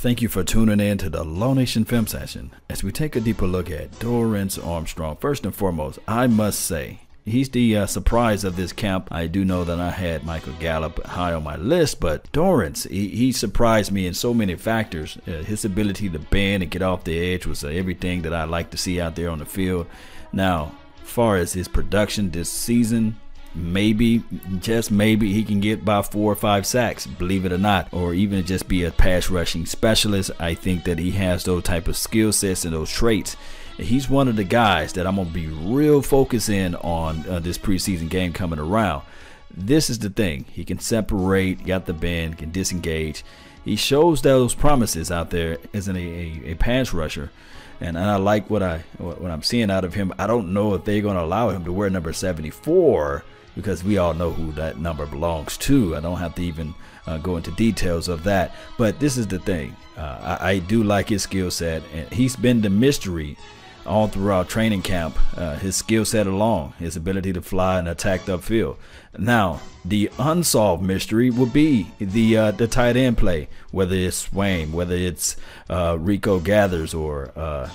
Thank you for tuning in to the Law Nation Film Session as we take a deeper look at Dorance Armstrong. First and foremost, I must say, he's the uh, surprise of this camp. I do know that I had Michael Gallup high on my list, but Dorance, he, he surprised me in so many factors. Uh, his ability to bend and get off the edge was uh, everything that I like to see out there on the field. Now, far as his production this season, maybe, just maybe, he can get by four or five sacks, believe it or not, or even just be a pass rushing specialist. I think that he has those type of skill sets and those traits. He's one of the guys that I'm gonna be real focused in on uh, this preseason game coming around. This is the thing: he can separate, got the bend, can disengage. He shows those promises out there as an, a, a pass rusher and, and I like what I what I'm seeing out of him. I don't know if they're going to allow him to wear number 74 because we all know who that number belongs to. I don't have to even uh, go into details of that. But this is the thing. Uh, I, I, do like his skill set, and he's been the mystery all throughout training camp. Uh, his skill set alone, his ability to fly and attack upfield. Now, the unsolved mystery will be the uh, the tight end play, whether it's Swaim, whether it's uh, Rico Gathers or uh,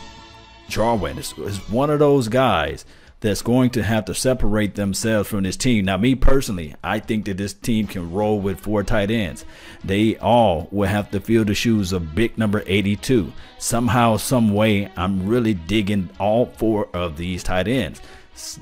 Jarwin. It's, it's one of those guys that's going to have to separate themselves from this team. Now, me personally, I think that this team can roll with four tight ends. They all will have to fill the shoes of big number 82. Somehow, some way, I'm really digging all four of these tight ends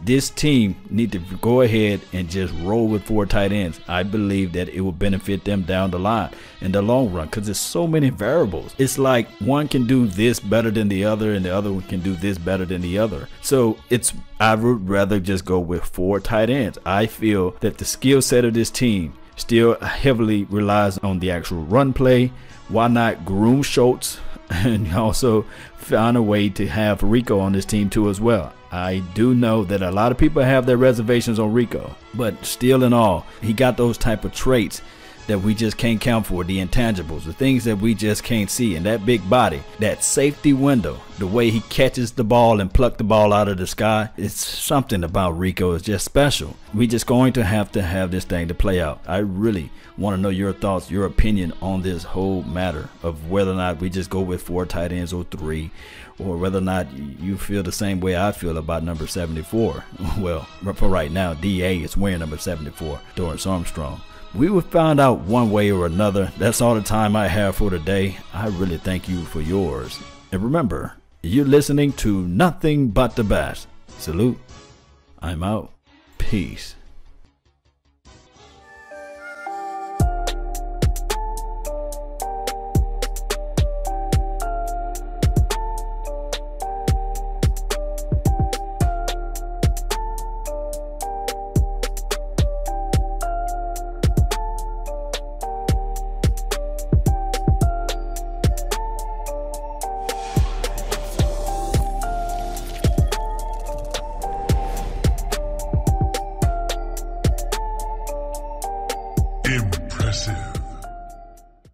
this team need to go ahead and just roll with four tight ends. I believe that it will benefit them down the line in the long run because there's so many variables. It's like one can do this better than the other, and the other one can do this better than the other. So it's I would rather just go with four tight ends. I feel that the skill set of this team still heavily relies on the actual run play. Why not groom Schultz and also find a way to have Rico on this team too as well? I do know that a lot of people have their reservations on Rico, but still in all, he got those type of traits that we just can't count for, the intangibles, the things that we just can't see. And that big body, that safety window, the way he catches the ball and pluck the ball out of the sky, it's something about Rico is just special. We just going to have to have this thing to play out. I really want to know your thoughts, your opinion on this whole matter of whether or not we just go with four tight ends or three, or whether or not you feel the same way I feel about number 74. Well, for right now, DA is wearing number 74, Dorance Armstrong. We will find out one way or another. That's all the time I have for today. I really thank you for yours. And remember, you're listening to nothing but the best. Salute. I'm out. Peace.